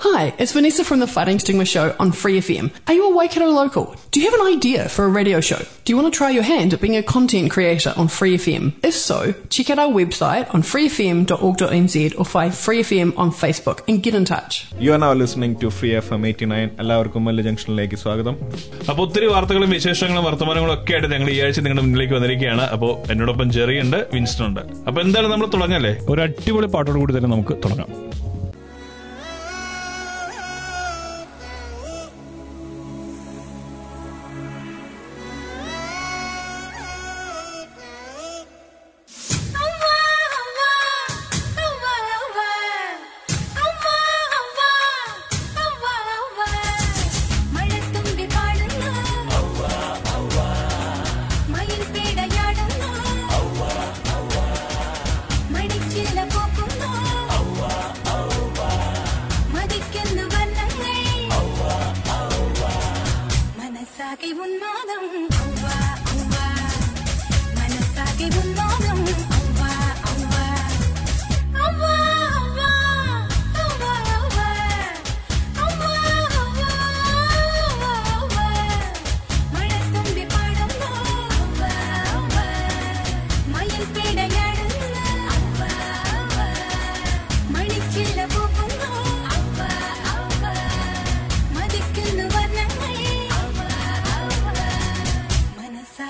Hi, it's Vanessa from the Fighting Stigma Show on Free FM. Are you a Waikato local? Do you have an idea for a radio show? Do you want to try your hand at being a content creator on Free FM? If so, check out our website on freefm.org.nz or find Free FM on Facebook and get in touch. Now listening to free F M eighty nine എല്ലാവർക്കും മല്ല ജംഗ്ഷനിലേക്ക് സ്വാഗതം അപ്പോൾ ഒത്തിരി വാർത്തകളും വിശേഷങ്ങളും വർത്തമാനങ്ങളും ഒക്കെ ആയിട്ട് ഞങ്ങൾ ഈ ആഴ്ച നിങ്ങളുടെ മുന്നിലേക്ക് വന്നിരിക്കുകയാണ് അപ്പോൾ എന്നോടൊപ്പം ജെറി ഉണ്ട് വിൻസ്റ്റൺ ഉണ്ട് അപ്പോൾ എന്തായാലും നമ്മൾ തുടങ്ങല്ലേ ഒരു അടിപൊളി പാട്ടോട് കൂടി തന്നെ നമുക്ക് തുടങ്ങാം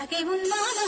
que un mono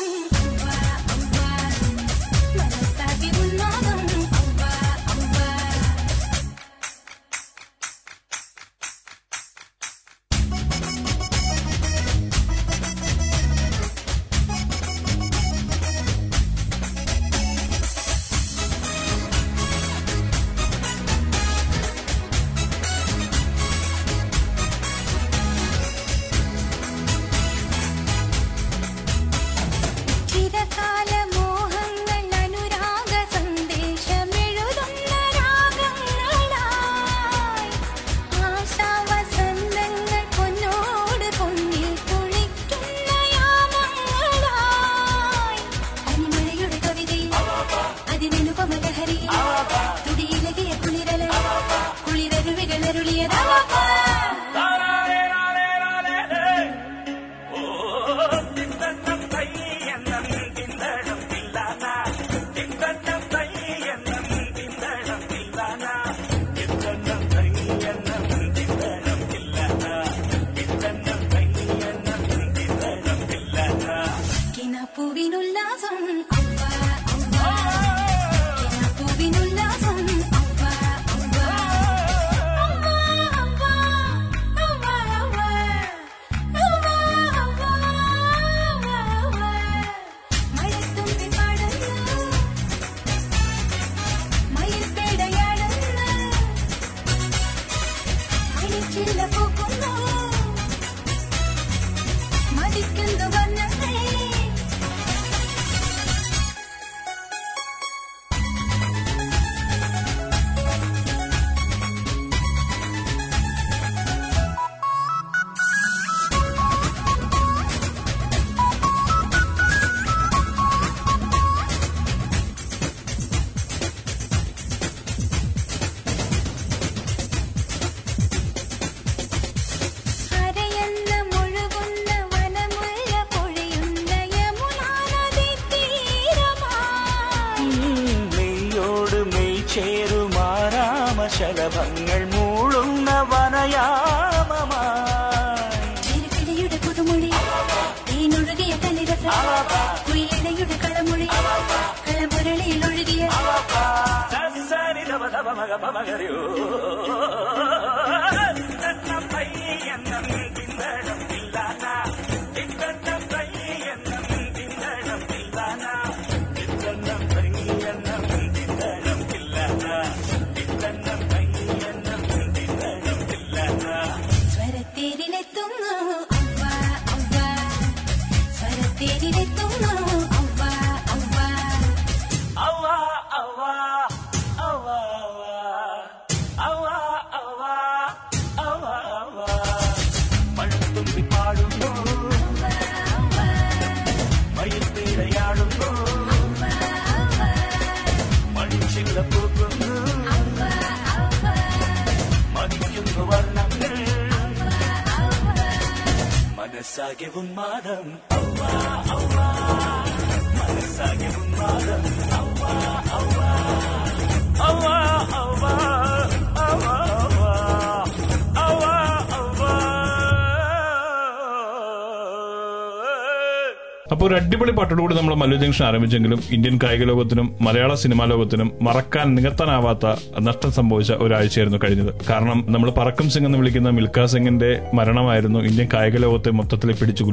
അപ്പോൾ ഒരു അടിപൊളി പാട്ടോടുകൂടി നമ്മൾ മല്ലു ജംഗ്ഷൻ ആരംഭിച്ചെങ്കിലും ഇന്ത്യൻ കായിക ലോകത്തിനും മലയാള സിനിമാ ലോകത്തിനും മറക്കാൻ നികത്താനാവാത്ത നഷ്ടം സംഭവിച്ച ഒരാഴ്ചയായിരുന്നു കഴിഞ്ഞത്. കാരണം നമ്മൾ പറക്കം സിംഗ് എന്ന് വിളിക്കുന്ന മിൽഖ സിംഗിന്റെ മരണമായിരുന്നു ഇന്ത്യൻ കായിക ലോകത്തെ മൊത്തത്തിൽ പിടിച്ചു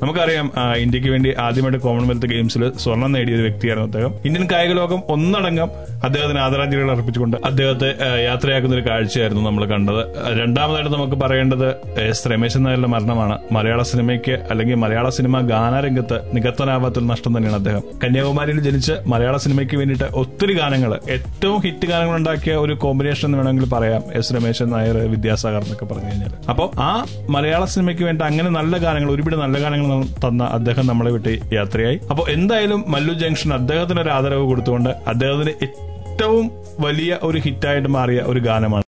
നമുക്കറിയാം ഇന്ത്യയ്ക്ക് വേണ്ടി ആദ്യമായിട്ട് കോമൺവെൽത്ത് ഗെയിംസിൽ സ്വർണം നേടിയ ഒരു വ്യക്തിയായിരുന്നു അദ്ദേഹം. ഇന്ത്യൻ കായിക ലോകം ഒന്നടങ്കം അദ്ദേഹത്തിന് ആദരാഞ്ജലികൾ അർപ്പിച്ചുകൊണ്ട് അദ്ദേഹത്തെ യാത്രയാക്കുന്ന ഒരു കാഴ്ചയായിരുന്നു നമ്മൾ കണ്ടത്. രണ്ടാമതായിട്ട് നമുക്ക് പറയേണ്ടത് എസ് രമേശൻ നായരുടെ മരണമാണ്. മലയാള സിനിമയ്ക്ക് അല്ലെങ്കിൽ മലയാള സിനിമ ഗാനരംഗത്ത് നികത്താനാവാത്തൊരു നഷ്ടം തന്നെയാണ് അദ്ദേഹം. കന്യാകുമാരിയിൽ ജനിച്ച് മലയാള സിനിമയ്ക്ക് വേണ്ടിയിട്ട് ഒത്തിരി ഗാനങ്ങൾ ഏറ്റവും ഹിറ്റ് ഗാനങ്ങൾ ഉണ്ടാക്കിയ ഒരു കോമ്പിനേഷൻ എന്ന് വേണമെങ്കിൽ പറയാം എസ് രമേശൻ നായർ വിദ്യാസാഗർ എന്നൊക്കെ പറഞ്ഞു കഴിഞ്ഞാൽ അപ്പോൾ ആ മലയാള സിനിമയ്ക്ക് വേണ്ടി അങ്ങനെ നല്ല ഗാനങ്ങൾ ഒരുപാട് നല്ല ഗാനങ്ങൾ ന- തന്ന അദ്ദേഹം നമ്മളെ വിട്ട് യാത്രയായി. അപ്പോൾ എന്തായാലും മല്ലു ജംഗ്ഷൻ അദ്ദേഹത്തിന് ഒരു ആദരവ് കൊടുത്തുകൊണ്ട് അദ്ദേഹത്തിന് ഏറ്റവും വലിയ ഒരു ഹിറ്റായിട്ട് മാറിയ ഒരു ഗാനമാണ്.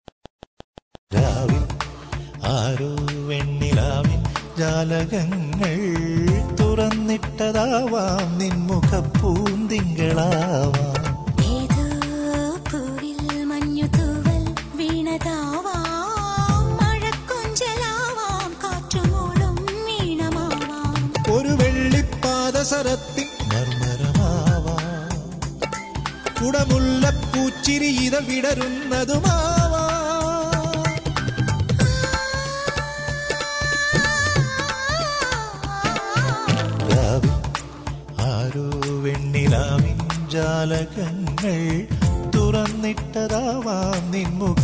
ആരോ ജാലകങ്ങൾ തുറന്നിട്ടതാവാം നിൻമുഖ പൂന്തിങ്കളാവാം വെള്ളിപ്പാദസരത്തിൻ മർമരമാവാം കുടമുല്ലപ്പൂച്ചിരി ഇതൾ വിടരുന്നതുമാവാ. രാവിൽ ആരോ വെണ്ണിലാവിൻ ജാലകങ്ങൾ തുറന്നിട്ടതാവാം. നിൻമുഖ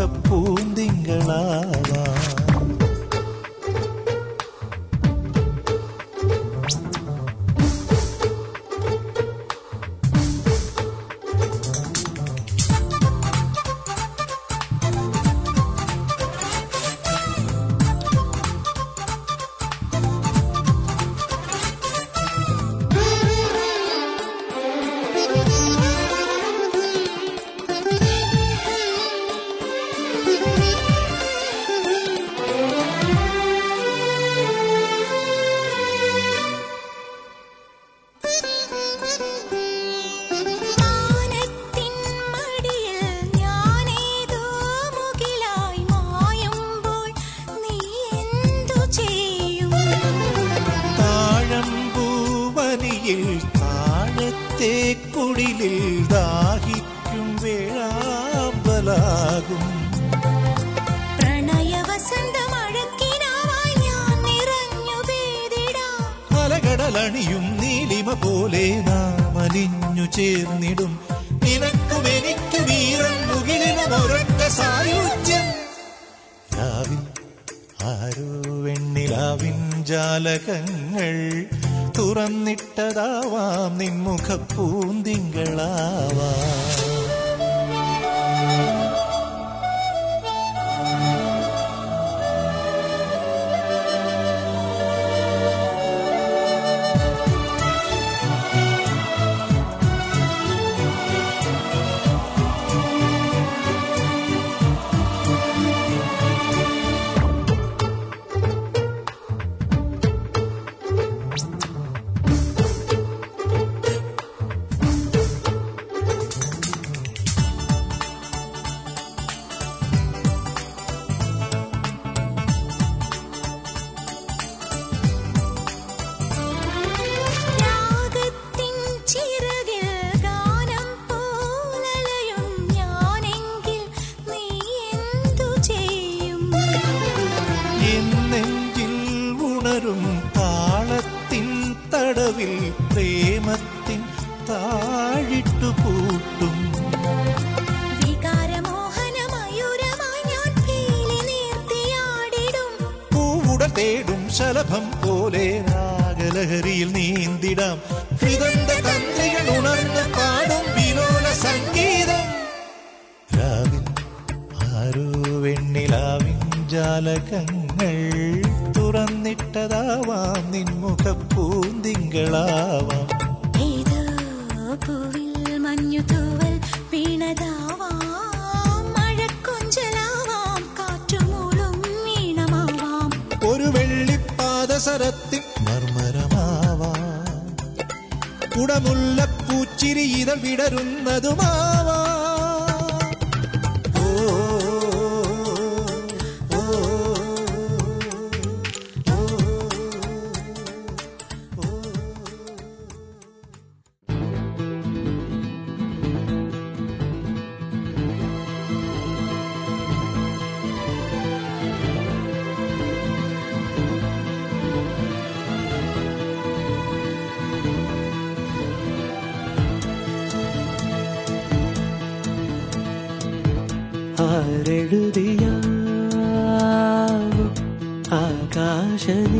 ആകാശനീലം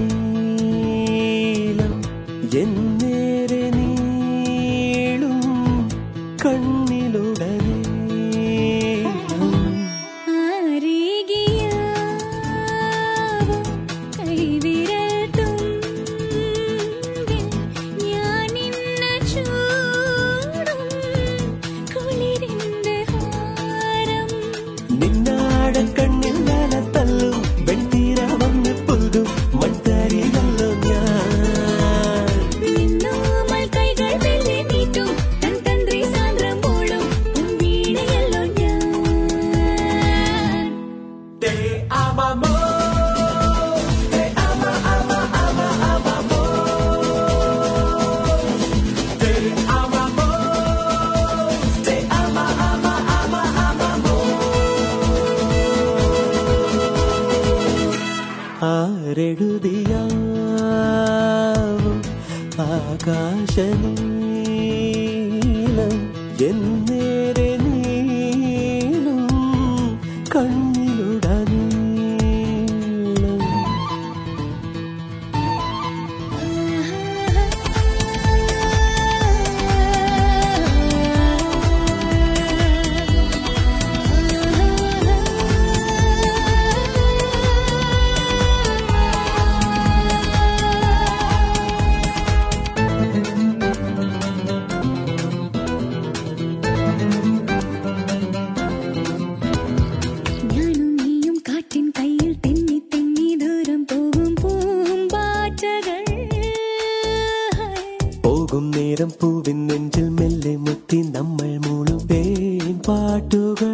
എന്നേരെ നീളും കണ്ണി പൂവിൻ നെഞ്ചിൽ മെല്ലെ മുത്തി നമ്മൾ മുഴുവേൻ പാട്ടുകൾ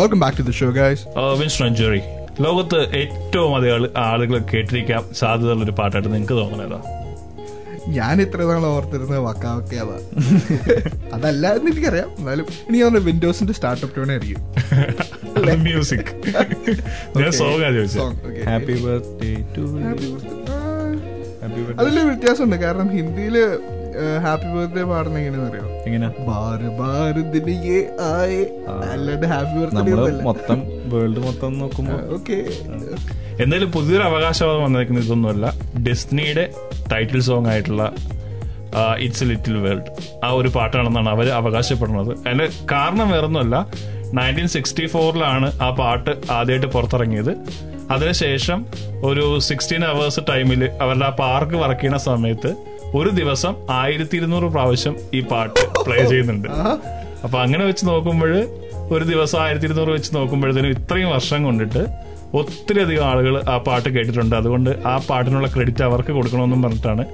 Welcome back to the show, guys. Winston Jerry ലോകത്ത് ഏറ്റവും അധികം ആളുകൾ കേട്ടിരിക്കാൻ സാധ്യതയുള്ള ഒരു പാട്ടായിട്ട് നിങ്ങൾക്ക് തോന്നണേതാ ഞാൻ ഇത്ര നാൾ ഓർത്തിരുന്നത് വക്ക വക്കയതാ അതല്ല എന്ന് എനിക്കറിയാം. എന്നാലും എനിക്ക് തോന്നുന്നു വിൻഡോസിന്റെ സ്റ്റാർട്ടപ്പ് ടൂണേ ആയിരിക്കും. മ്യൂസിക്. ഹാപ്പി ബർത്ത്ഡേ ടു അതിൽ വ്യത്യാസമുണ്ട്. കാരണം ഹിന്ദിയിൽ ഹാപ്പി ബർത്ത്ഡേ പാടുന്ന എങ്ങനെയാണെന്ന് അറിയോ എങ്ങനെ ബാർ ബാർ ദിനിയെ ആയേ അല്ലാണ്ട് ഹാപ്പി ബർത്ത്ഡേ മൊത്തം വേൾഡ് മൊത്തം നോക്കുമ്പോൾ ഓക്കെ എന്തായാലും പുതിയൊരു അവകാശവാദം വന്നിരിക്കുന്നത് ഇതൊന്നുമല്ല. ഡിസ്നിയുടെ ടൈറ്റിൽ സോങ് ആയിട്ടുള്ള ഇറ്റ്സ് ലിറ്റിൽ വേൾഡ് ആ ഒരു പാട്ടാണെന്നാണ് അവർ അവകാശപ്പെടുന്നത്. അതിന്റെ കാരണം വേറൊന്നുമല്ല. നയന്റീൻ സിക്സ്റ്റി ഫോറിലാണ് ആ പാട്ട് ആദ്യമായിട്ട് പുറത്തിറങ്ങിയത്. അതിനുശേഷം ഒരു സിക്സ്റ്റീൻ അവേഴ്സ് ടൈമിൽ അവരുടെ ആ പാർക്ക് വർക്ക് ചെയ്യുന്ന സമയത്ത് ഒരു ദിവസം ആയിരത്തി ഇരുന്നൂറ് പ്രാവശ്യം ഈ പാട്ട് പ്ലേ ചെയ്യുന്നുണ്ട്. അപ്പൊ അങ്ങനെ വെച്ച് നോക്കുമ്പോൾ ഒരു ദിവസം ആയിരത്തി ഇരുന്നൂറ് വെച്ച് നോക്കുമ്പോഴത്തേനും ഇത്രയും വർഷം കൊണ്ടിട്ട് ഒത്തിരി അധികം ആളുകൾ ആ പാട്ട് കേട്ടിട്ടുണ്ട്. അതുകൊണ്ട് ആ പാട്ടിനുള്ള ക്രെഡിറ്റ് അവർക്ക് കൊടുക്കണമെന്നും പറഞ്ഞിട്ടാണ്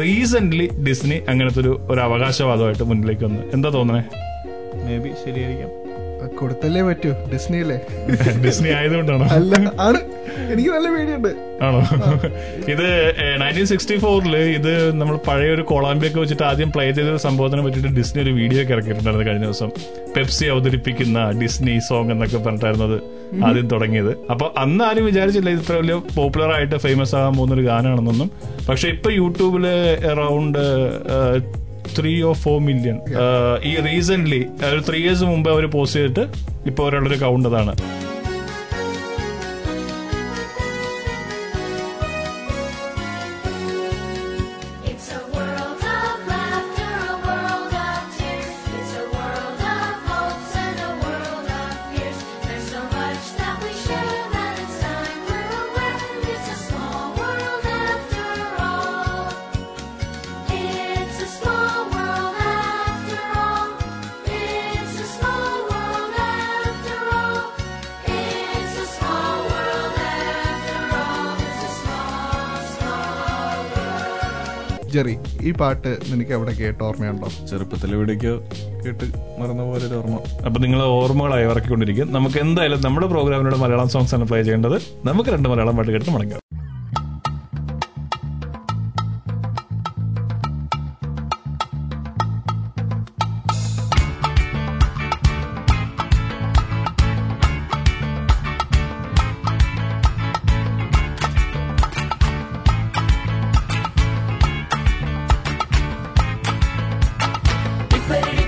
റീസെന്റ് ഡിസ്നി അങ്ങനത്തെ ഒരു ഒരു അവകാശവാദമായിട്ട് മുന്നിലേക്ക് വന്നത്. എന്താ തോന്നണേ? മേ ബി ശരിയായിരിക്കാം. കൊടുത്തല്ലേ പറ്റൂ. ഡിസ്നി അല്ലേ ഡിസ്നി ആയതുകൊണ്ടാണോ? അല്ല ആണ്. എനിക്ക് നല്ല പേടിയുണ്ട്. ആണോ? ഇത് നയന്റീൻ സിക്സ്റ്റി ഫോറിൽ ഇത് നമ്മൾ പഴയ ഒരു കൊളാമ്പിയൊക്കെ വെച്ചിട്ട് ആദ്യം പ്ലേ ചെയ്ത ഒരു സംഭവത്തിനെ പറ്റിയിട്ട് ഡിസ്നി ഒരു വീഡിയോ ഒക്കെ ഇറക്കിയിട്ടുണ്ടായിരുന്നു കഴിഞ്ഞ ദിവസം. പെപ്സി അവതരിപ്പിക്കുന്ന ഡിസ്നി സോങ് എന്നൊക്കെ പറഞ്ഞിട്ടായിരുന്നു അത് ആദ്യം തുടങ്ങിയത്. അപ്പൊ അന്ന് ആരും വിചാരിച്ചില്ല ഇത് ഇത്ര വലിയ പോപ്പുലർ ആയിട്ട് ഫേമസ് ആകാൻ പോകുന്ന ഒരു ഗാനമാണെന്നൊന്നും പക്ഷെ ഇപ്പൊ യൂട്യൂബിൽ around three or four million ഈ റീസെന്റ് ഒരു ത്രീ ഇയേഴ്സ് മുമ്പ് അവർ പോസ്റ്റ് ചെയ്തിട്ട് ഇപ്പൊ ഒരാളൊരു കൗണ്ട് അതാണ്. ഈ പാട്ട് നിനക്ക് എവിടെ കേട്ട ഓർമ്മയുണ്ടോ? ചെറുപ്പത്തിൽ എവിടേക്കോ കേട്ട് മറന്ന പോലെ ഒരു ഓർമ്മ. അപ്പൊ നിങ്ങൾ ഓർമ്മകളായി ഇറക്കിക്കൊണ്ടിരിക്കും. നമുക്ക് എന്തായാലും നമ്മുടെ പ്രോഗ്രാമിലൂടെ മലയാളം സോങ്സ് ആണ് പ്ലേ ചെയ്യേണ്ടത്. നമുക്ക് രണ്ട് മലയാളം പാട്ട് കേട്ട് മടങ്ങാം. but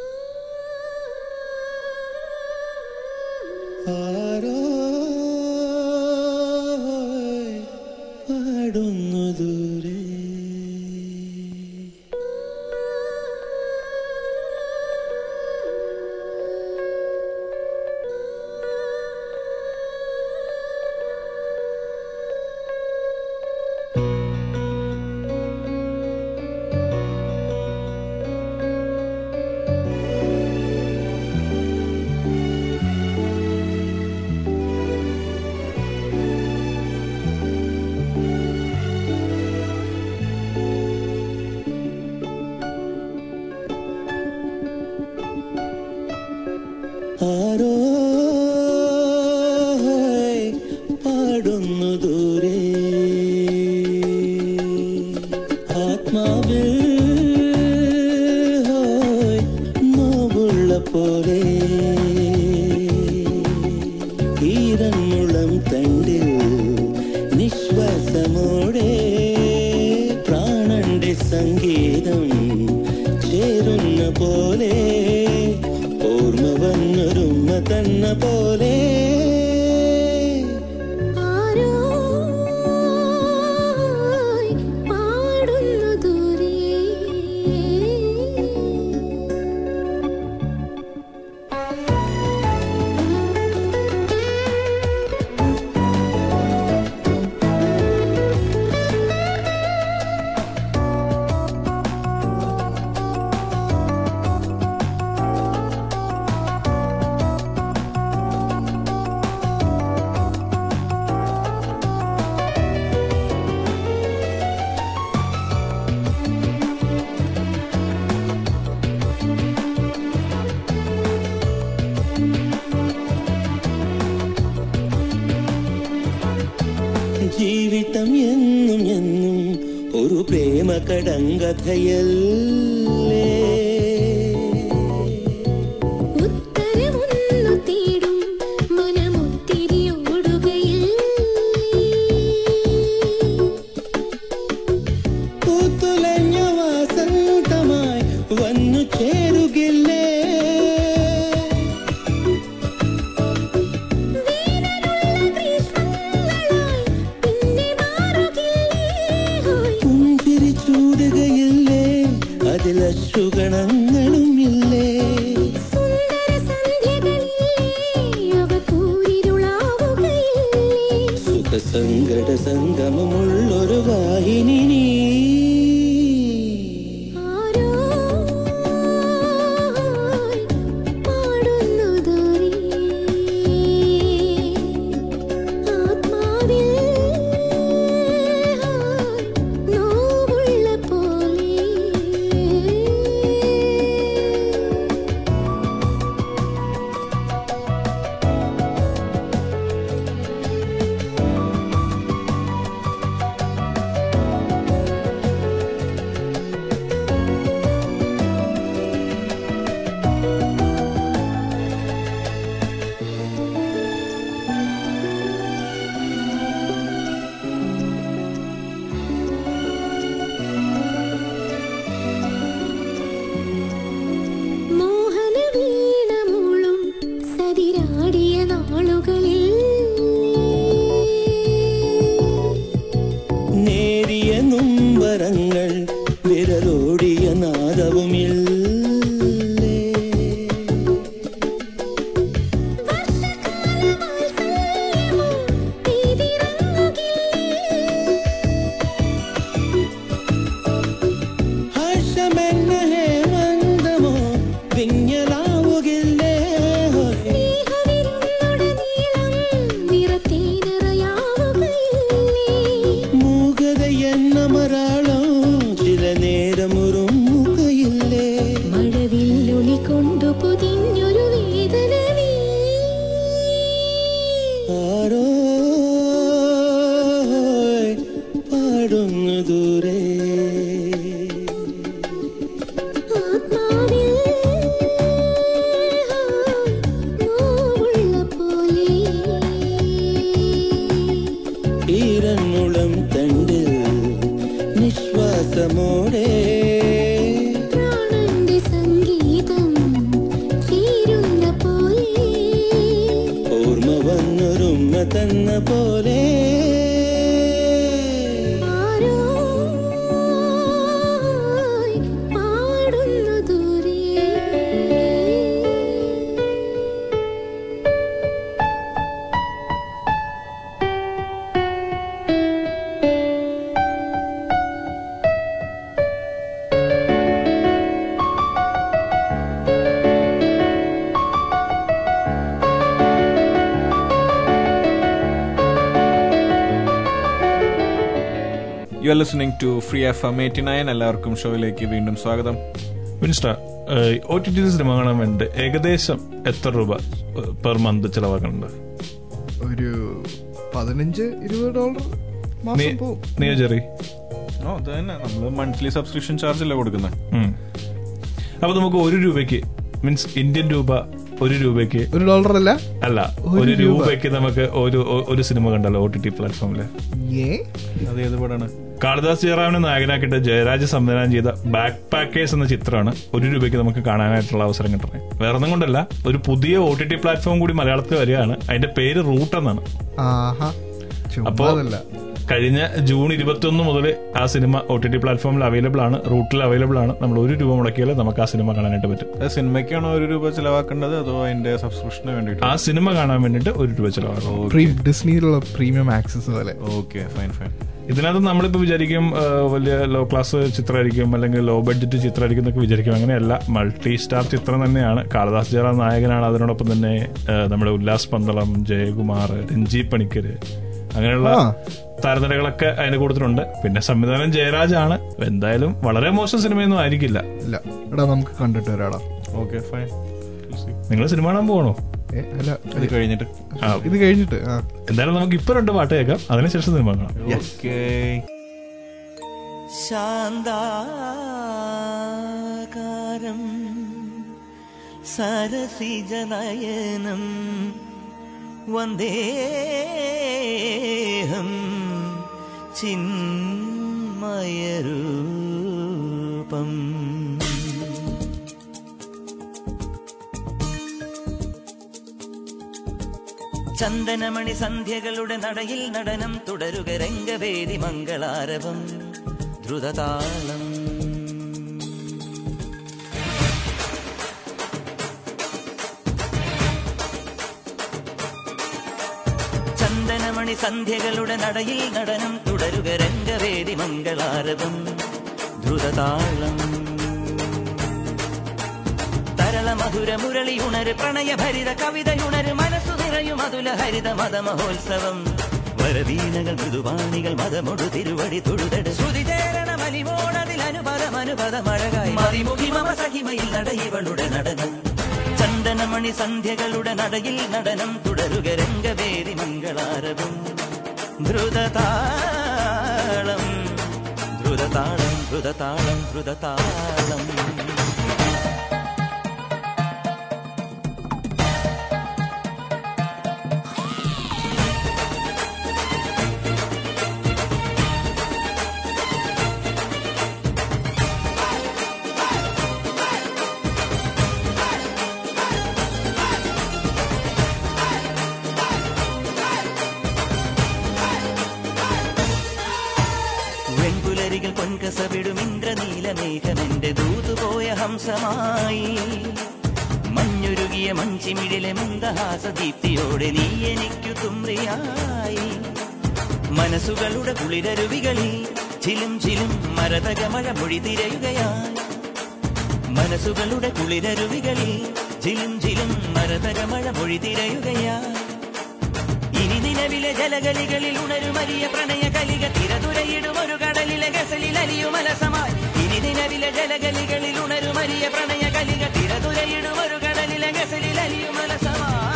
സംഗീതം ചേരുന്ന പോലെ ഓർമ്മ വന്നൊരുമ്മ തന്ന പോലെ ഈരന്നുളം തണ്ടിൽ നിശ്വാസമോടെ. സംഗീതം ഓർമ്മ വന്നൊരുമ്മ തന്ന പോലെ എഫ് എം എയ്റ്റി നയൻ എല്ലാവർക്കും ഷോയിലേക്ക് വീണ്ടും സ്വാഗതം. വിൻസ്റ്റ ഒ ടി ടി സിനിമ കാണാൻ വേണ്ടി ഏകദേശം എത്ര രൂപ പെർ മന്ത് ചിലവാക്കുന്നുണ്ട്? ഒരു പതിനഞ്ച് ഇരുപത് ഡോളർ നീയോ ജെറി? ഓ അത് തന്നെ. നമ്മൾ മന്ത്ലി സബ്സ്ക്രിപ്ഷൻ ചാർജ് അല്ലേ കൊടുക്കുന്നത് അപ്പൊ നമുക്ക് ഒരു രൂപയ്ക്ക് മീൻസ് ഇന്ത്യൻ രൂപ ഒരു രൂപയ്ക്ക് ഒരു ഡോളർ അല്ല? അല്ല ഒരു രൂപയ്ക്ക് നമുക്ക് ഒരു ഒരു സിനിമ കണ്ടല്ലോ ഒ ടി ടി പ്ലാറ്റ്ഫോമിൽ ഏ? അത് ഏത് പടാണ് കാളിദാസ് ജയറാമിനെ നായകനാക്കിയിട്ട് ജയരാജ് സംവിധാനം ചെയ്ത ബാക്ക് പാക്കേഴ്സ് എന്ന ചിത്രമാണ് ഒരു രൂപയ്ക്ക് നമുക്ക് കാണാനായിട്ടുള്ള അവസരം കിട്ടുന്നത്. വേറെ ഒന്നും കൊണ്ടല്ല ഒരു പുതിയ ഒ ടി ടി പ്ലാറ്റ്ഫോം കൂടി മലയാളത്തിൽ വരികയാണ്. അതിന്റെ പേര് റൂട്ട് എന്നാണ്. ആഹാ. അപ്പോ കഴിഞ്ഞ ജൂൺ ഇരുപത്തി ഒന്ന് മുതൽ ആ സിനിമ ഒ ടി ടി പ്ലാറ്റ്ഫോമിൽ അവൈലബിൾ ആണ് റൂട്ടിൽ അവൈലബിൾ ആണ്. നമ്മൾ ഒരു രൂപ മുടക്കിയാൽ നമുക്ക് ആ സിനിമ കാണാനായിട്ട് പറ്റും. സിനിമയ്ക്കാണോ ഒരു രൂപ ചിലവാക്കേണ്ടത് അതോ അതിന്റെ സബ്സ്ക്രിപ്ഷന് വേണ്ടിയിട്ട് ആ സിനിമ കാണാൻ വേണ്ടിട്ട് ഒരു രൂപ ചിലവാക്കും പ്രീ ഡിസ്നിയിലുള്ള പ്രീമിയം ആക്സസ് പോലെ. ഓക്കെ ഫൈൻ ഫൈൻ ഇതിനകത്ത് നമ്മളിപ്പോൾ വിചാരിക്കും വലിയ ലോ ക്ലാസ് ചിത്രമായിരിക്കും അല്ലെങ്കിൽ ലോ ബഡ്ജറ്റ് ചിത്രമായിരിക്കും എന്നൊക്കെ വിചാരിക്കും. അങ്ങനെയല്ല മൾട്ടി സ്റ്റാർ ചിത്രം തന്നെയാണ്. കാളിദാസ് ജയറാം നായകനാണ് അതിനോടൊപ്പം തന്നെ നമ്മുടെ ഉല്ലാസ് പന്തളം ജയകുമാർ രഞ്ജി പണിക്കർ അങ്ങനെയുള്ള. താരനിരകളൊക്കെ അതിന് കൊടുത്തിട്ടുണ്ട്. പിന്നെ സംവിധാനം ജയരാജാണ്. എന്തായാലും വളരെ മോശം സിനിമയൊന്നും ആയിരിക്കില്ല. ഇല്ല. എടാ നമുക്ക് കണ്ടിട്ട് വരാടാ. ഓക്കെ ഫൈൻ നിങ്ങൾ സിനിമ കാണാൻ പോകണോ? അല്ല ഇത് കഴിഞ്ഞിട്ട്. ഇത് കഴിഞ്ഞിട്ട് എന്തായാലും നമുക്ക് ഇപ്പൊ രണ്ട് പാട്ട് കേൾക്കാം. അതിനുശേഷം സിനിമ കാണാം. ഓക്കെ. ശാന്താകാരം സരസിജനയനം വന്ദേഹം ചിന്മയരൂപം. ചന്ദനമണി സന്ധ്യകളുടെ നടയിൽ നടനം തുടരുക രംഗവേദി മംഗളാരവം. ദ്രുതതാളം. ചന്ദനമണി സന്ധ്യകളുടെ നടയിൽ നടനം തുടരുക രംഗവേദി മംഗളാരവം. ദ്രുതതാളം. തരള മധുര മുരളി ഉണര് പ്രണയഭരിത കവിതയുണര് മനസ്സു നിറയും അതുല ഹരിത മത മഹോത്സവം മൃദുവാണികൾ മതമൊടു തിരുവടി തൊഴുതട് ശ്രുതിചേരണ മലിമോടതിൽ അനുപദം അനുപദം അഴകായി മതിമുഖി മമ സഹിമയിൽ നടയിവളുടെ നടനം ചന്ദനമണി സന്ധ്യകളുടെ നടയിൽ നടനം തുടരുക രംഗവേദി മംഗളാരവും. ധ്രുതതാളം ധ്രുതതാളം ധ്രുതതാളം ദ്രുതതാളം ദൂതുപോയ ഹംസമായി മഞ്ഞുരുകിയ മഞ്ചിമിഴിലെ മന്ദഹാസ ദീപ്തിയോടെ നീ എനിക്കു തുമ്രിയായി. മനസ്സുകളുടെ കുളിരരുവികളിൽ ചിലും ചിലും മരതകമഴ മൊഴി തിരയുകയായി. മനസ്സുകളുടെ കുളിരരുവികളിൽ ചിലും ചിലും മരതകമഴ മൊഴി തിരയുകയായി. ഇനി നിലവിലെ ജലകളികളിൽ ഉണരുമരിയ പ്രണയ കലിക തിരതുരയിടും ഒരു കടലിലെ ഗസലിൽ അലിയുമലസമായി ഇനി നിലവിലെ ജലഗലികളിൽ ഉണരുമരിയ പ്രണയ കലിക തിരതുരയിടും ഒരു കടലിലെ ഗസലിൽ അലിയുമലസമായി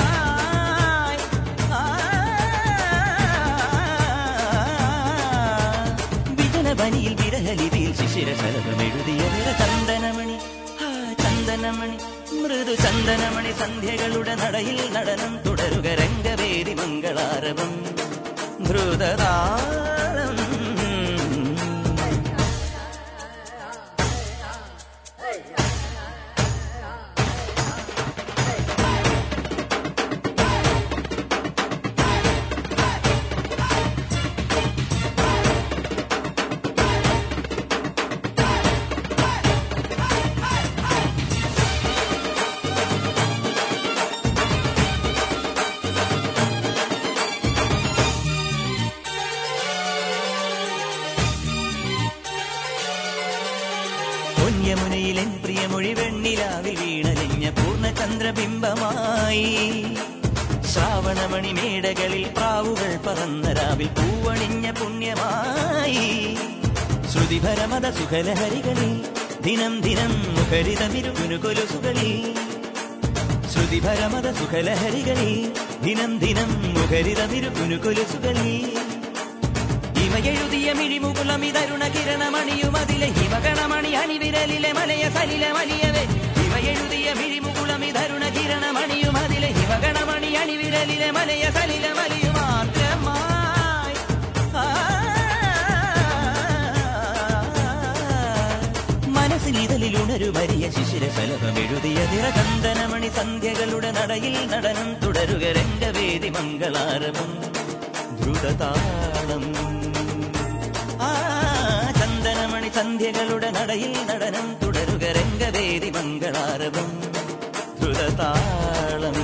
വിജനവനിയിൽ വിരഹലിതിയിൽ ശിശിര ശലഭമെഴുതിയ നിറ ചന്ദനമണി ചന്ദനമണി മൃദു ചന്ദനമണി സന്ധ്യകളുടെ നടയിൽ നടനം തുടരുക രംഗവേദി മംഗളാരവം. ധൃതതാരം പൊന്യമുനയിലെൻ പ്രിയമൊഴി വെണ്ണിലാവിൽ വീണലിഞ്ഞ പൂർണചന്ദ്രബിംബമായി. ശ്രാവണമണി മേടകളിൽ പ്രാവുകൾ പറന്ന രാവിൽ പൂവണിഞ്ഞ പുണ്യമായി. ശ്രുതിഭരമത സുഖലഹരികളിൽ ദിനം ദിനം മുഖരിതമിരുകുനു കൊലുസുകളിൽ ശ്രുതിഭരമത സുഖലഹരികളിൽ ദിനം ദിനം മുഖരിതമിരുകുനു മിഴിമുകുളം ഇതരുണ കിരണമണിയും അതിലെ ഹിമകണമണി അണിവിരലിലെ മലയ സലിലെ വലിയവേ ഹിമയെഴുതിയ കിരണമണിയും അതിലെ ഹിമകണമണി അണിവിരലിലെ മലയ സലിലെ വലിയു മാത്രമായി മനസ്സിൽ ഇതലിൽ ശിശിര ശലഭമെഴുതിയ നിറചന്ദനമണി സന്ധ്യകളുടെ നടയിൽ നടനം തുടരുക രംഗവേദി മംഗളാരവം ദ്രുതതാളം ചന്ദനമണി സന്ധ്യകളുടെ നടയിൽ നടനം തുടരുക രംഗവേദി മംഗളാരവം ദ്രുതതാളം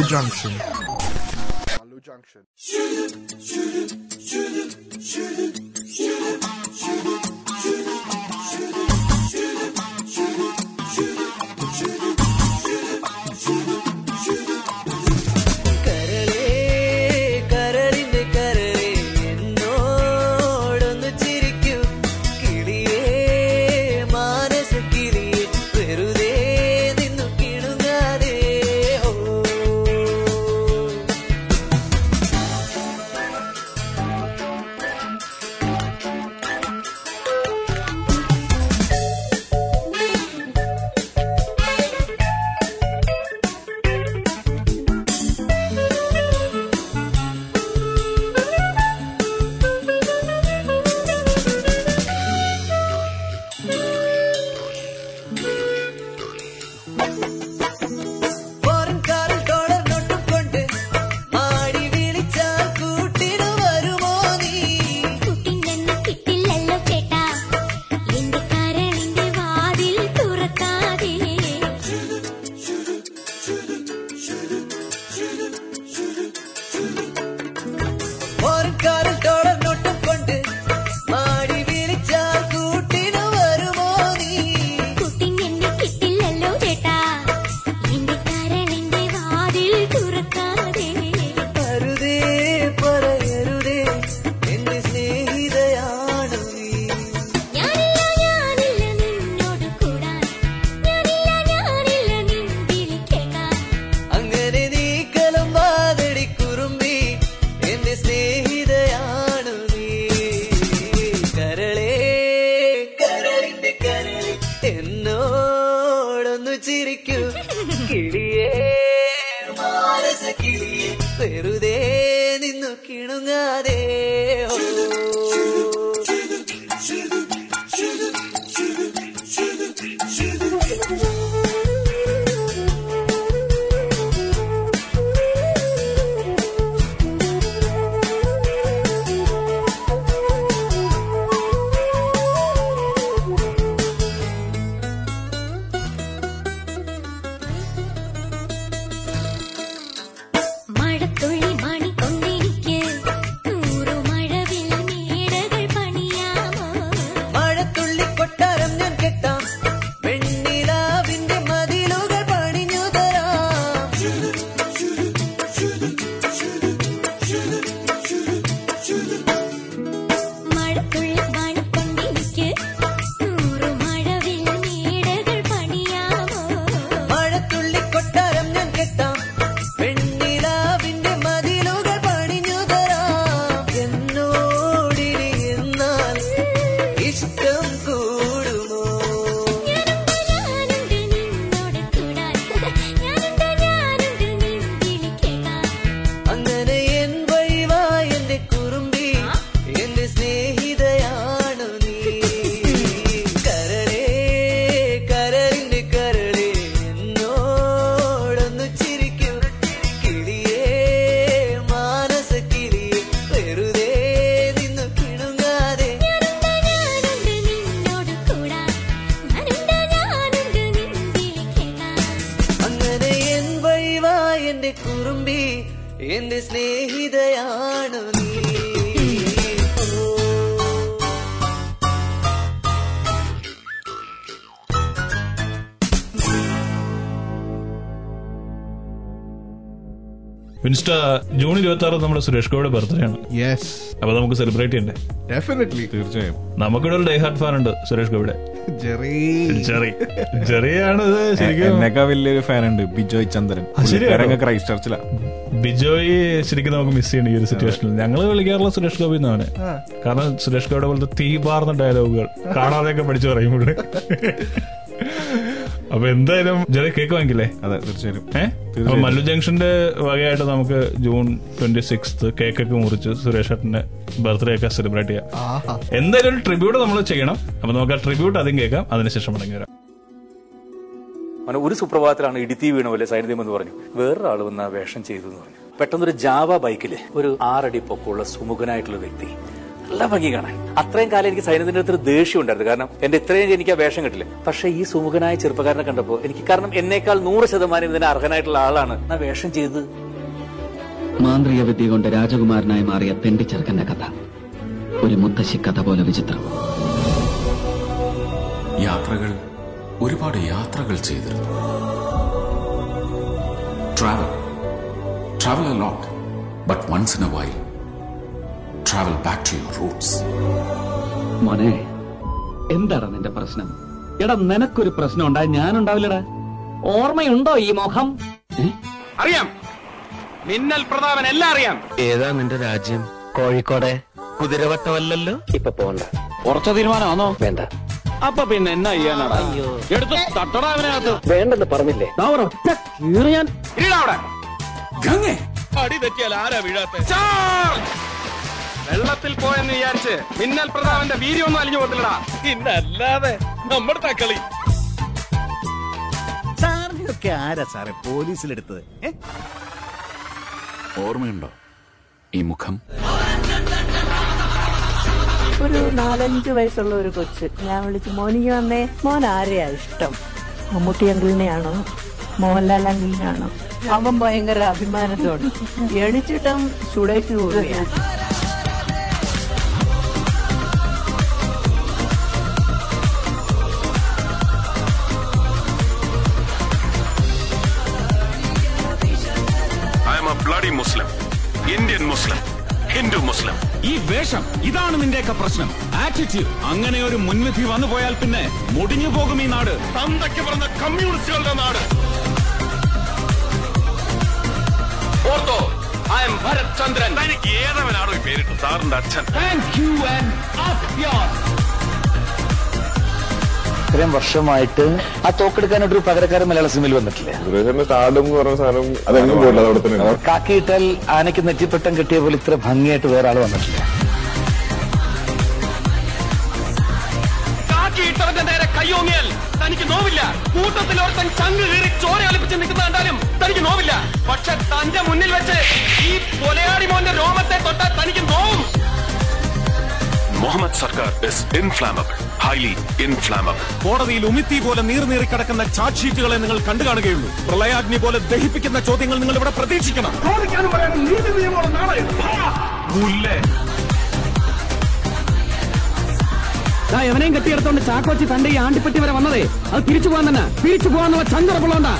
Waterloo Junction. Waterloo Junction. വിൻസ്റ്റ June ഇരുപത്തി ആറ് നമ്മുടെ സുരേഷ് ഗോയുടെ ബർത്ത്ഡേ ആണ്. യെസ് അപ്പൊ നമുക്ക് സെലിബ്രേറ്റ് ചെയ്യണ്ടേ? ഡെഫിനറ്റ്ലി തീർച്ചയായും. നമുക്കിവിടെ ഒരു ഡേ ഹാർട്ട് ഫാൻ ഉണ്ട് സുരേഷ് ഗോയുടെ ജെറി ജെറി ജെറിയാണ് ശരിക്കും. എന്നേക്കാ വലിയൊരു ഫാൻ ഉണ്ട് ബിജോയ് ചന്ദ്രൻ. ശരിയാണോ? ക്രൈസ്റ്റ് ചർച്ചിലാ ബിജോയ് ശരിക്കും നമുക്ക് മിസ് ചെയ്യണം ഈ ഒരു സിറ്റുവേഷനിൽ ഞങ്ങൾ വിളിക്കാറുള്ള സുരേഷ് ഗോപി എന്നാണ് കാരണം സുരേഷ് ഗോപിയുടെ പോലത്തെ തീ പാർന്ന ഡയലോഗുകൾ കാണാതെയൊക്കെ പഠിച്ചു പറയും ഇവിടെ അപ്പൊ എന്തായാലും ജെറി കേക്ക് വാങ്ങിക്കില്ലേ അതെ തീർച്ചയായും ഏഹ് അപ്പൊ മല്ലു ജംഗ്ഷന്റെ വകയായിട്ട് നമുക്ക് ജൂൺ ട്വന്റി സിക്സ് കേക്ക് ഒക്കെ മുറിച്ച് സുരേഷ് ഏട്ടന്റെ ബർത്ത്ഡേ ഒക്കെ സെലിബ്രേറ്റ് ചെയ്യാം. എന്തായാലും ഒരു ട്രിബ്യൂട്ട് നമ്മൾ ചെയ്യണം. അപ്പൊ നമുക്ക് ആ ട്രിബ്യൂട്ട് ആദ്യം കേൾക്കാം. അതിനുശേഷം മടങ്ങി വരാം. അങ്ങനെ ഒരു സുപ്രഭാതത്തിലാണ് ഇടുത്തി വീണ പോലെ സൈനിധ്യം എന്ന് പറഞ്ഞു. വേറൊരാൾ വന്ന് വേഷം ചെയ്തു എന്ന് പറഞ്ഞു. പെട്ടെന്നൊരു ജാവ ബൈക്കിൽ ഒരു ആറടി പൊക്കമുള്ള സുമുഖനായിട്ടുള്ള വ്യക്തി നല്ല ഭംഗി കാണാൻ അത്രയും കാലം എനിക്ക് സൈന്യത്തിന്റെ അടുത്തൊരു ദേഷ്യം ഉണ്ടായിരുന്നു. കാരണം എന്റെ ഇത്രയും എനിക്ക് ആ വേഷം കിട്ടില്ല. പക്ഷെ ഈ സുമുഖനായ ചെറുപ്പക്കാരനെ കണ്ടപ്പോ എനിക്ക് കാരണം എന്നേക്കാൾ നൂറ് ശതമാനം ഇതിന് അർഹനായിട്ടുള്ള ആളാണ്. ആ വേഷം ചെയ്തത്? മാന്ത്രിക വിദ്യ കൊണ്ട് രാജകുമാരനായി മാറിയ തെണ്ടിച്ചെറുക്കന്റെ കഥ. ഒരു മുത്തശ്ശി കഥ പോലെ വിചിത്രം. യാത്രകൾ ഒരുപാട് യാത്രകൾ ചെയ്തിരുന്നു. Travel travel lot but once in a while travel back to your roots മോനെ എന്താണ് നിന്റെ പ്രശ്നം? എടാ നിനക്കൊരു പ്രശ്നം ഉണ്ടായി ഞാനുണ്ടാവില്ലടാ. ഓർമ്മയുണ്ടോ ഈ മുഖം? അറിയാം. മിന്നൽ പ്രതാപൻ എല്ലാം അറിയാം. ഏതാ നിന്റെ രാജ്യം? കോഴിക്കോടെ. കുതിരവട്ടമല്ലല്ലോ? ഇപ്പൊ പോണ്ട. ഉറച്ച തീരുമാനമാണോ? വേണ്ട. അപ്പൊ പിന്നെ എന്നാ ചെയ്യാനാടാ? എടുത്ത് തട്ടടാ അവനകത്ത്. വേണ്ടെന്ന് പറഞ്ഞില്ലേ? ഞാൻ ഇരിടാ അവിടെ. അടി തെറ്റിയാൽ ആരാ വീഴാത്ത? വെള്ളത്തിൽ പോയെന്ന് വിചാരിച്ച് മിന്നൽ പ്രതാപന്റെ വീര്യൊന്നും അലിഞ്ഞു പോകത്തില്ലടാ. പിന്നല്ലാതെ നമ്മുടെ തക്കളി. സാറിനൊക്കെ ആരാ സാറേ പോലീസിലെടുത്തത്? ഓർമ്മയുണ്ടോ ഈ മുഖം? ഒരു നാലഞ്ച് വയസ്സുള്ള ഒരു കൊച്ച്. ഞാൻ വിളിച്ചു മോനിക്ക് വന്നേ? മോൻ ആരെയാ ഇഷ്ടം? മമ്മൂട്ടി അങ്കിളിനെയാണോ? മോഹൻലാൽ അങ്കിളിനെയാണോ? അവൻ ഭയങ്കര അഭിമാനത്തോട്. എണിച്ചിട്ടും ചുടേക്ക് പോവുകയാണ്. ഇതാണ് നിന്റെയൊക്കെ പ്രശ്നം. ആറ്റിറ്റ്യൂഡ് അങ്ങനെ ഒരു മുൻവിധി വന്നു പോയാൽ പിന്നെ മുടിഞ്ഞു പോകും ഈ നാട്. തന്തയ്ക്ക് പറഞ്ഞ കമ്മ്യൂണിസ്റ്റുകളുടെ നാട്. ഓർത്തോ ഐ എം ഭരത് ചന്ദ്രൻ. തനിക്ക് ഏതവനാണോ ഈ പേരിട്ടു സാറിന്റെ അച്ഛൻ. ഇത്രയും വർഷമായിട്ട് ആ തോക്കെടുക്കാനായിട്ട് ഒരു പകരക്കാരൻ മലയാള സിനിമയിൽ വന്നിട്ടില്ല? കാക്കിയിട്ടാൽ ആനയ്ക്ക് നെറ്റിപ്പട്ടം കിട്ടിയ പോലെ ഇത്ര ഭംഗിയായിട്ട് വേറെ ആൾ വന്നിട്ടില്ല. ഒരുത്തൻ ചങ്ക് കീറി ചോര ഒലിപ്പിച്ച് നിൽക്കുന്ന കണ്ടാലും തനിക്ക് നോവില്ല. പക്ഷെ തന്റെ മുന്നിൽ വെച്ച് ഈ കൊലയാടി മോന്റെ രോമത്തെ തൊട്ടാൽ തനിക്ക് നോവും. മുഹമ്മദ് സർക്കാർ ഇസ് ഇൻഫ്ലാമബിൾ ഹൈലി ഇൻഫ്ലാമബിൾ കോടതിയിൽ ഉമിത്തി പോലെ നീർനീറി കിടക്കുന്ന ചാർജ് ഷീറ്റുകളെ നിങ്ങൾ കണ്ടു കാണുകയുള്ളൂ. പ്രളയാഗ്നി പോലെ ദഹിപ്പിക്കുന്ന ചോദ്യങ്ങൾ നിങ്ങൾ ഇവിടെ പ്രതീക്ഷിക്കണം. ചോദിക്കാനും നീതി നിയമമുള്ള നാളെ. എവനെയും കെട്ടിയെടുത്തോണ്ട് ചാക്കോച്ചി തന്റെ ഈ ആണ്ടിപ്പറ്റി വരെ വന്നതേ. അത് തിരിച്ചു പോകാൻ തന്നെ. തിരിച്ചു പോകാന്നുള്ള ചങ്കറപ്പുള്ളോണ്ടാ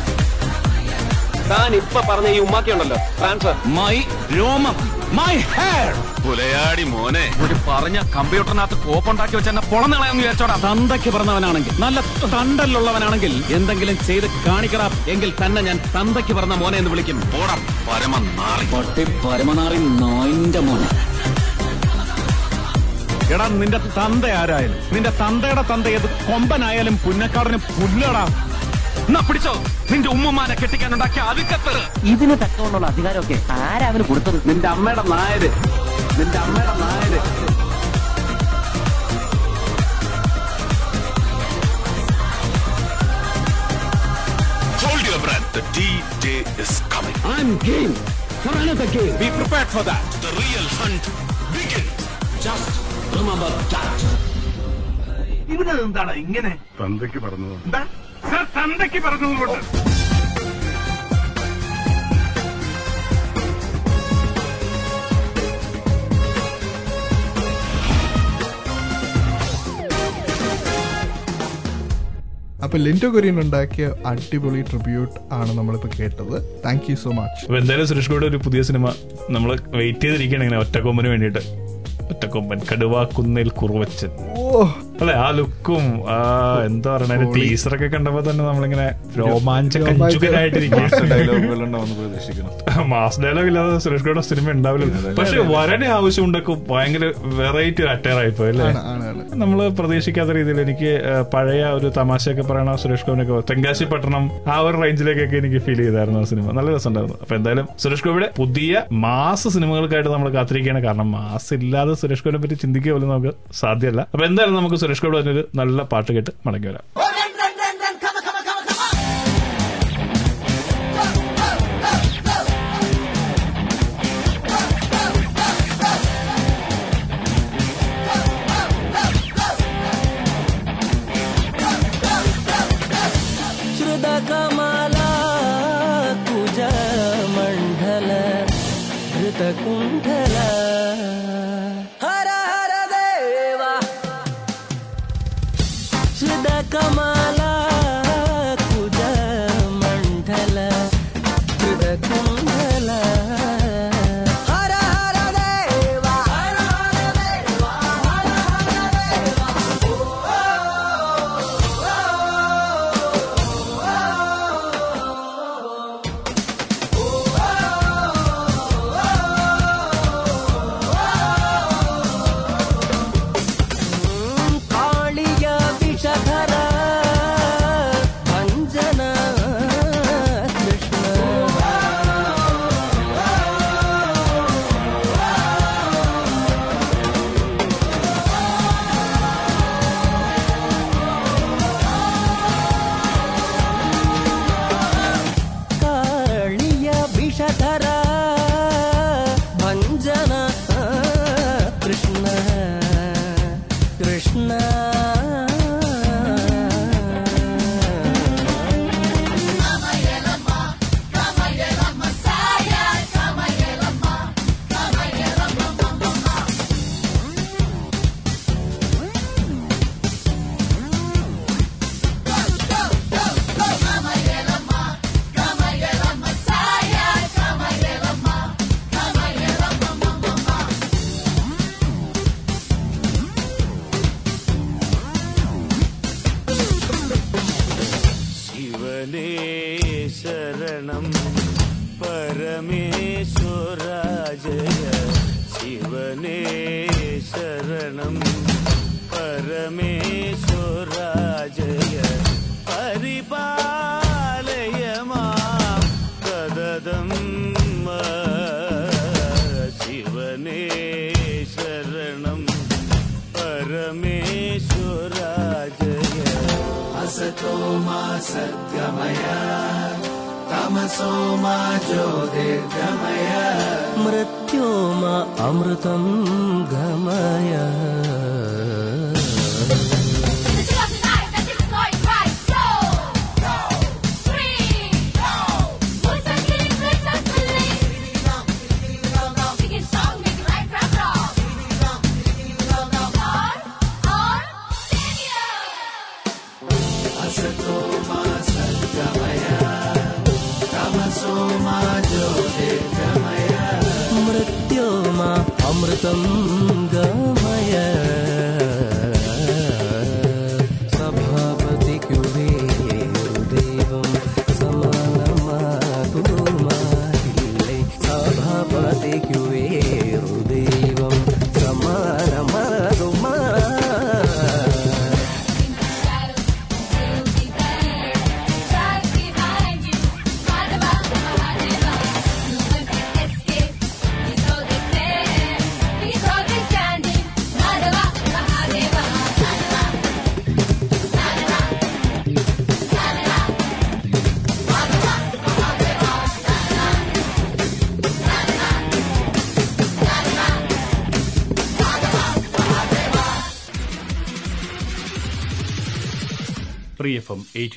താൻ ഇപ്പൊ പറഞ്ഞ ഈ ഉമ്മാക്കിയുണ്ടല്ലോ ട്രാൻസ്ഫർ മൈ രോമം. മൈ ഹെയർ പുലയാടി മോനെ. ഒരു പറഞ്ഞ കമ്പ്യൂട്ടറിനകത്ത് കോപ്പുണ്ടാക്കി വെച്ച എന്നെ പൊളന്നളയെന്ന് വിചാരിച്ചോടാ. തന്തയ്ക്ക് പറഞ്ഞവനാണെങ്കിൽ നല്ല തണ്ടല്ലുള്ളവനാണെങ്കിൽ എന്തെങ്കിലും ചെയ്ത് കാണിക്കറ എങ്കിൽ തന്നെ ഞാൻ തന്തയ്ക്ക് പറഞ്ഞ മോനെ എന്ന് വിളിക്കും. ഓടം പരമ നാളി പട്ടി പരമനാറി നായിന്റെ മോനെ. എടാ നിന്റെ തന്ത ആരായാലും നിന്റെ തന്തയുടെ തന്ത ഏത് കൊമ്പനായാലും പുന്നക്കാടന് പുല്ലടാ എന്നാ പിടിച്ചോ നിന്റെ ഉമ്മമാനെ കെട്ടിക്കാനുണ്ടാക്കിയ അവിക്കത്ത് ഇതിന് തക്കമുള്ള അധികാരമൊക്കെ ആരാവിന് കൊടുത്തത് നിന്റെ അമ്മയുടെ നായര് നിന്റെ അമ്മയുടെ Nair Hold your breath. The D-Day is coming. I'm game for another game. Be prepared for that. The real hunt begins. Just. ഇവിടെ എന്താണ് ഇങ്ങനെ? തന്തയ്ക്ക് പറഞ്ഞു സർ തന്തയ്ക്ക് പറഞ്ഞു കൊണ്ട് അപ്പൊ ലിൻഡോ കൊരിയൻ ഉണ്ടാക്കിയ അടിപൊളി ട്രിബ്യൂട്ട് ആണ് നമ്മളിപ്പോ കേട്ടത്. താങ്ക് യു സോ മച്ച് എന്തായാലും സുരേഷ് ഗോഡ് ഒരു പുതിയ സിനിമ നമ്മൾ വെയിറ്റ് ചെയ്തിരിക്കുകയാണ് ഇങ്ങനെ ഒറ്റക്കൊമ്പന് വേണ്ടിയിട്ട്. ഒറ്റക്കൊമ്പൻ കടുവാക്കുന്നിൽ കുറുവച്ചൻ ഓ അല്ലെ? ആ ലുക്കും ആ എന്താ പറയണ ടീച്ചറൊക്കെ കണ്ടപ്പോ തന്നെ നമ്മളിങ്ങനെ മാസ് ഡയലോഗ് ഇല്ലാതെ സുരേഷ് ഗോഡ സിനിമ ഉണ്ടാവില്ല പക്ഷെ വരനെ ആവശ്യമുണ്ടൊക്കെ ഭയങ്കര വെറൈറ്റി ഒരു അറ്റയർ ആയിപ്പോയി അല്ലേ. നമ്മൾ പ്രതീക്ഷിക്കാത്ത രീതിയിൽ എനിക്ക് പഴയ ഒരു തമാശയൊക്കെ പറയണ സുരേഷ് ഗോപിനൊക്കെ തെങ്കാശി പട്ടണം ആ ഒരു റേഞ്ചിലേക്കൊക്കെ എനിക്ക് ഫീൽ ചെയ്തായിരുന്നു ആ സിനിമ നല്ല രസമുണ്ടായിരുന്നു. അപ്പൊ എന്തായാലും സുരേഷ് ഗോപിയുടെ പുതിയ മാസ് സിനിമകൾക്കായിട്ട് നമ്മൾ കാത്തിരിക്കുകയാണ്. കാരണം മാസ് ഇല്ലാതെ സുരേഷ് ഗോപിനെ പറ്റി ചിന്തിക്കുക പോലും നമുക്ക് സാധ്യമല്ല. അപ്പൊ എന്തായാലും നമുക്ക് സുരേഷ് ഗോപി പറഞ്ഞൊരു നല്ല പാട്ട് കേട്ട് മടങ്ങി വരാം.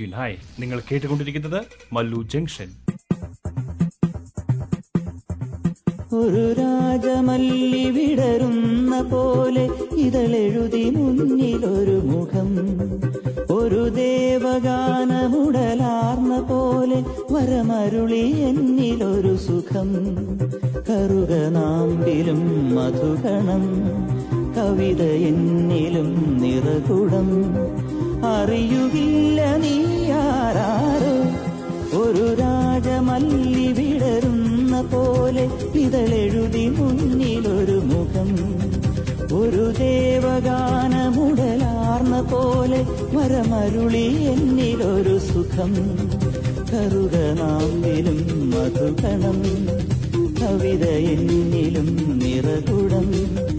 എം ഹൈ നിങ്ങൾ കേട്ടുകൊണ്ടിരിക്കുന്നത് മല്ലു ജംഗ്ഷൻ. ഒരു രാജമല്ലി വിടരുന്ന പോലെ ഇതളെഴുതി മുന്നിലൊരു മുഖം. ഒരു ദേവഗാനമുടലാർന്ന പോലെ വരമരുളി എന്നിലൊരു സുഖം. കറുകനാമ്പിലും മധുഗണം കവിത എന്നിലും നിറകുടം. അറിയുകില്ല നീ ആരാരോ. ഒരു രാജമല്ലി വിടരുന്ന പോലെ ഇതളെഴുതി മുന്നിലൊരു മുഖം. ഒരു ദേവഗാനമുടലാർന്ന പോലെ വരമരുളി എന്നിലൊരു സുഖം. കറുക നാമ്പിലും മധുകണം കവിത എന്നിലും നിറകുടം.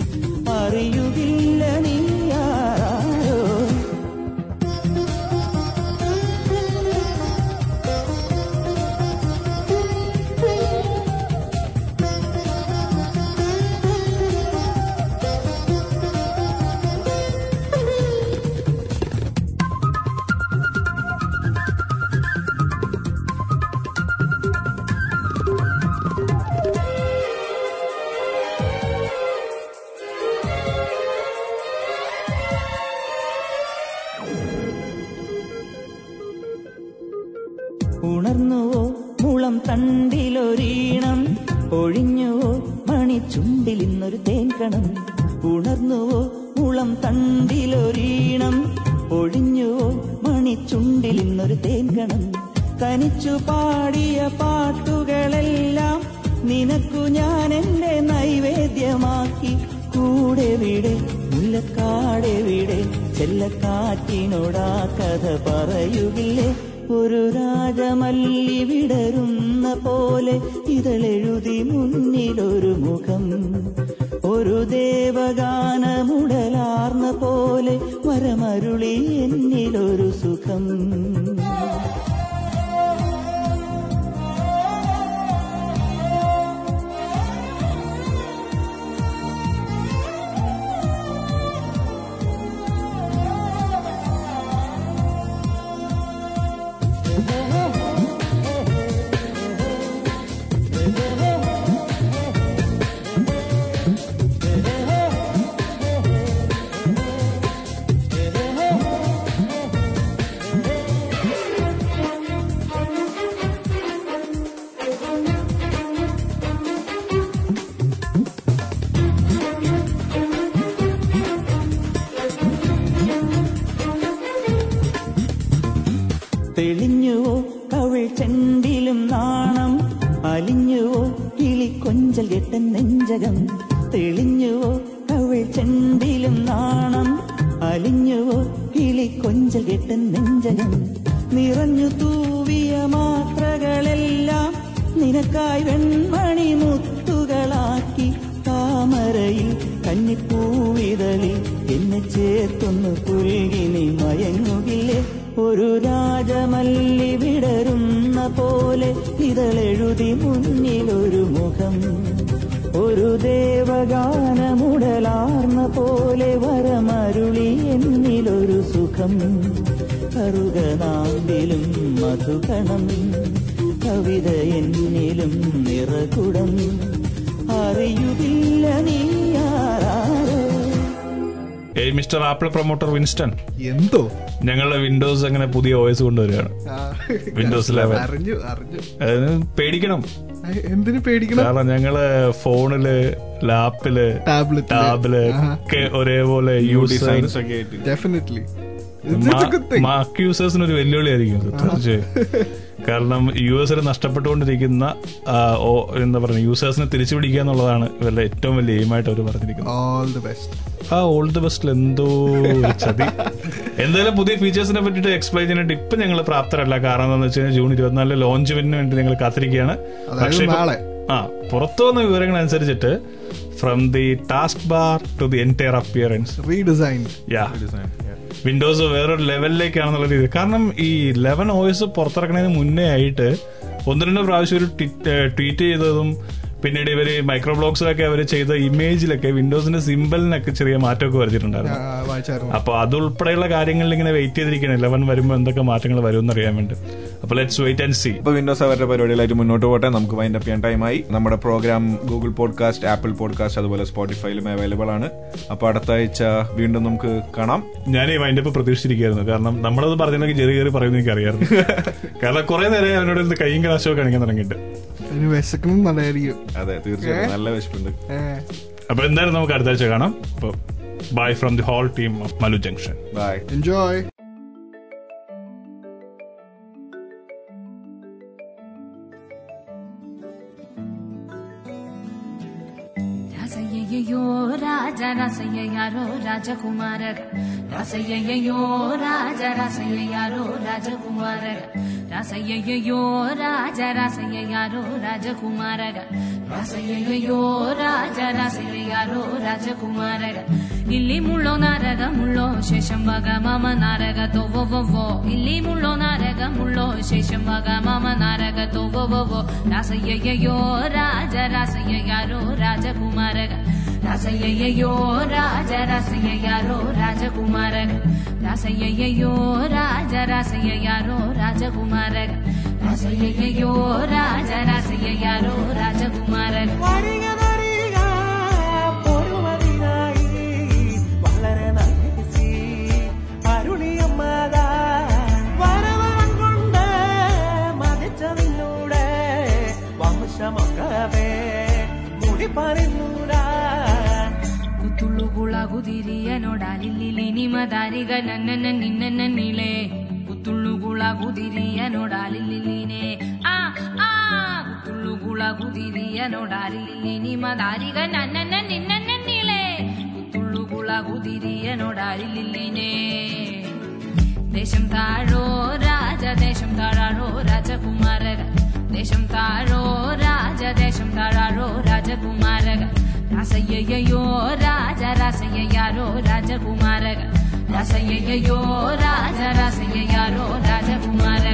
കിളി കൊഞ്ചൽ കെട്ടൻ നെഞ്ചകം. തെളിഞ്ഞുവോ കവിൾ ചെണ്ടിലും നാണം? അലിഞ്ഞുവോ കിളി കൊഞ്ചൽ കെട്ടൻ നെഞ്ചകം? നിറഞ്ഞു തൂവിയ മാത്രകളെല്ലാം നിനക്കായി വെൺമണി മുത്തുകളാക്കി താമരയിൽ കന്നിപ്പൂവിതളിൽ എന്നെ ചേർത്തൊന്ന് പുരുകിനി മയങ്ങുകില്ലേ. ഒരു രാജമല്ലി വിടരുന്ന പോലെ ഇതളെഴുതി മുന്നിലൊരു മുഖം. ഒരു ദേവഗാനമുടലാർന്ന പോലെ വരമരുളി എന്നിലൊരു സുഖം. കറുകനാമ്പിലും മധുകണം കവിത എന്നിലും നിറകുടം. അറിയുകില്ല മിസ്റ്റർ ആപ്പിൾ പ്രൊമോട്ടർ വിൻസ്റ്റൺ. എന്തോ? ഞങ്ങളുടെ വിൻഡോസ് അങ്ങനെ പുതിയ ഓയസ് കൊണ്ടുവരികയാണ്. വിൻഡോസ് ലെവൻ അറിഞ്ഞു അറിഞ്ഞു. പേടിക്കണം. എന്തിനു പേടിക്കണം? കാരണം ഞങ്ങൾ ഫോണിൽ ലാപ്പിൽ ടാബ്ലെറ്റ് ടാബിൽ. ഒക്കെ ഒരേപോലെ യു ഡിസൈൻസ് ഒക്കെ ആയിട്ട്. ഡെഫിനറ്റ്ലി മാർക്ക് യൂസേഴ്സിന് ഒരു വെല്ലുവിളിയായിരിക്കും തീർച്ചയായും. കാരണം യു എസിൽ നഷ്ടപ്പെട്ടുകൊണ്ടിരിക്കുന്ന എന്താ പറയുക യൂസേഴ്സിനെ തിരിച്ചു പിടിക്കുക എന്നുള്ളതാണ് ഇവരുടെ ഏറ്റവും വലിയ എയിമായിട്ട് അവർ പറഞ്ഞിരിക്കുന്നത്. ഓൾ ദി ബെസ്റ്റ് ആ ഓൾ ദി ബെസ്റ്റിൽ എന്തോ ചതി. എന്തായാലും പുതിയ ഫീച്ചേഴ്സിനെ പറ്റിയിട്ട് എക്സ്പ്ലെയിൻ ചെയ്യാനായിട്ട് ഇപ്പൊ ഞങ്ങൾ പ്രാപ്തരല്ല. കാരണം എന്താണെന്ന് വെച്ച് കഴിഞ്ഞാൽ ജൂൺ ഇരുപത്തിനാലിന് ലോഞ്ചിന് വേണ്ടി ഞങ്ങൾ കാത്തിരിക്കുകയാണ്. പക്ഷേ ആ പുറത്തു വന്ന വിവരങ്ങൾ അനുസരിച്ചിട്ട് from the task bar to the entire appearance redesign yeah Windows വേറൊരു ലെവലിലേക്കാണെന്നുള്ള രീതി കാരണം ഈ ലെവൻ ഓയസ് പുറത്തിറക്കുന്നതിന് മുന്നേ ആയിട്ട് ഒന്ന് രണ്ട് പ്രാവശ്യം ഒരു ട്വീറ്റ് ചെയ്തതും പിന്നീട് ഇവർ മൈക്രോ ബ്ലോഗ്സിലൊക്കെ അവർ ചെയ്ത ഇമേജിലൊക്കെ വിൻഡോസിന്റെ സിമ്പിളിനൊക്കെ ചെറിയ മാറ്റമൊക്കെ വരുത്തിയിട്ടുണ്ടായിരുന്നു. വായിച്ചായിരുന്നു. അപ്പൊ അതുൾപ്പെടെയുള്ള കാര്യങ്ങളിൽ ഇങ്ങനെ വെയിറ്റ് ചെയ്തിരിക്കണം ഇലവൻ വരുമ്പോൾ എന്തൊക്കെ മാറ്റങ്ങൾ വരും അറിയാൻ വേണ്ടി. അപ്പൊ ലെറ്റ്സ് വെയിറ്റ് ആൻഡ് സി ഇപ്പൊ വിൻഡോസ് അവരുടെ പരിപാടികളായിട്ട് മുന്നോട്ട് പോട്ടെ. നമുക്ക് വൈൻഡ് അപ്പ് ചെയ്യാൻ ടൈമായി നമ്മുടെ program Google podcast Apple podcast അതുപോലെ സ്പോട്ടിഫൈയിലും അവൈലബിൾ ആണ്. അപ്പൊ അടുത്ത ആഴ്ച വീണ്ടും നമുക്ക് കാണാം. ഞാൻ ഈ വൈൻഡ് അപ്പ് പ്രതീക്ഷിച്ചിരിക്കുകയായിരുന്നു. കാരണം നമ്മളത് പറഞ്ഞെങ്കിൽ ചെറിയ ചെറിയ പറയുന്നത് എനിക്ക് അറിയാമായിരുന്നു കാരണം കുറെ നേരം അവരോട് കയ്യും കലാശമൊക്കെ കാണിക്കാൻ തുടങ്ങിയിട്ട്. വിശക്കണം നല്ലതായിരിക്കും. അതെ തീർച്ചയായും നല്ല വിശപ്പുണ്ട്. അപ്പൊ എന്തായാലും നമുക്ക് അടുത്ത ആഴ്ച കാണാം. അപ്പൊ bye from the whole team of Malu junction bye enjoy raja rasaya yaro rajakumarak rasaya yo raja rasaya yaro rajakumarak rasaya yo raja rasaya yaro rajakumarak రాసయ్యయ్యో రాజ రాసయ్యారో రాజకుమారగ ಇಲ್ಲಿ ಮುಳ್ಳೋ ನಾರಗ ಮುಳ್ಳೋ ಶೇಷಂಬಗ ಮಾಮ ನಾರಗ ತೋವೋ ಇಲ್ಲಿ ಮುಳ್ಳೋ ನಾರಗ ಮುಳ್ಳೋ ಶೇಷಂಬಗ ಮಾಮ ನಾರಗ ತೋವೋ ರಾಸಯ್ಯಯ್ಯೋ ರಾಜ ರಾಸಯ್ಯಾರೋ ರಾಜಕುಮಾರಗ రాసయ్యయ్యో రాజ రాసయ్యారో రాజకుమారగ రాసయ్యయ్యో రాజ రాసయ్యారో రాజకుమారగ അസയ്യോ രാജരാജയാരോ രാജകുമാരൻ. വംശമൊക്കവേ മുടി പറയുന്നൂടാ കുത്തുള്ളുകുളകുതിരിയനോടാലില്ലിനി മതാരിക നന്നന നിന്നനിലേ ಗುತ್ತುಳ್ಳುಗುಳ ಗುದಿರಿಯ ನೋಡಾಲಿಲ್ಲಿನೇ ಆ ಆ ಗುತ್ತುಳ್ಳುಗುಳ ಗುದಿರಿಯ ನೋಡಾಲಿಲ್ಲಿ ನಿಮ್ಮ ದಾರಿಗ ನನ್ನನ್ನ ನಿನ್ನನ್ನ ನೀಳೆ ಗುತ್ತುಳ್ಳುಗುಳ ಗುದಿರಿಯ ನೋಡಾಲಿಲ್ಲಿನೇ దేశం తాడో రాజ దేశం తాడారో రాజకుమారగా దేశం తాడో రాజ దేశం తాడారో రాజకుమారగా రాసయ్యయ్యో రాజ రాసయ్యారో రాజకుమారగా Raasa yeyya yoo raasa raasa yeyya yoo raasa kumaara.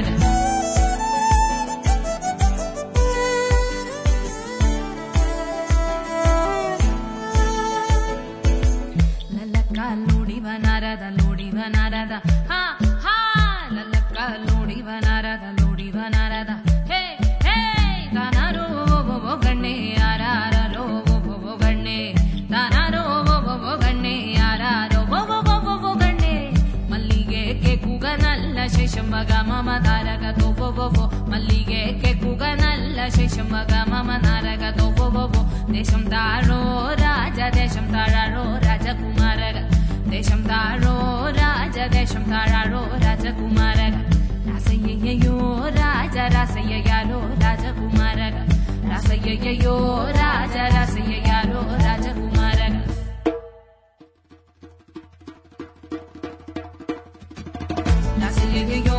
ಶೇಷಂಬಗ ಮಮ ದಾರಗ ತೋವೋ ಮಲ್ಲಿಗೆ ಕೆಕ್ಕುಗನಲ್ಲ ಶೇಷಂಬಗ ಮಮ ನಾರಗ ತೋವೋ ದೇಶಂ ತಾಳೋ ರಾಜ ದೇಶಂ ತಾಳಾಳೋ ರಾಜಕುಮಾರಗ ದೇಶಂ ತಾಳೋ ರಾಜ ದೇಶಂ ತಾಳಾಳೋ ರಾಜಕುಮಾರಗ ರಾಸಯ್ಯಯ್ಯೋ ರಾಜ ರಾಸಯ್ಯ ಯಾರೋ ರಾಜಕುಮಾರಗ ರಾಸಯ್ಯಯ್ಯೋ ರಾಜ ರಾಸಯ್ಯ ಯಾರೋ ರಾಜಕುಮಾರಗ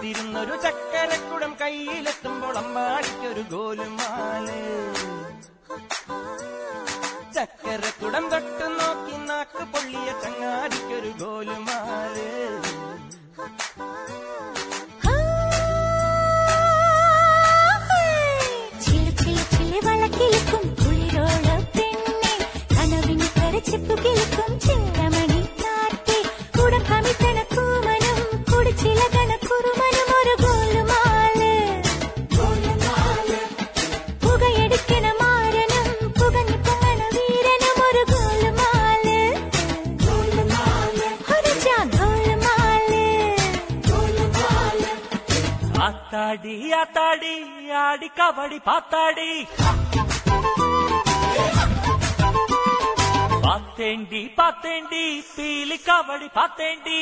കാത്തിരുന്നൊരു ചക്കരക്കുടം കയ്യിലെത്തുമ്പോൾ അമ്പാടിക്കൊരു ഗോലുമാൽ. ചക്കരക്കുടം തൊട്ട് നോക്കി നാക്ക് പൊള്ളിയ ചങ്ങാടിക്കൊരു ഗോലുമാൽ. ஆத்தாடி ஆத்தாடி ஆடி கபடி பார்த்தாடி பார்த்தேண்டி பார்த்தேண்டி பீலி கபடி பார்த்தேண்டி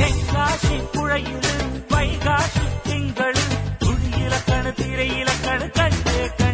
தென்காசி புழையில் வைகாசி திங்கள் துணி இலக்கணு திரை இலக்கணு கண்டு கண்டு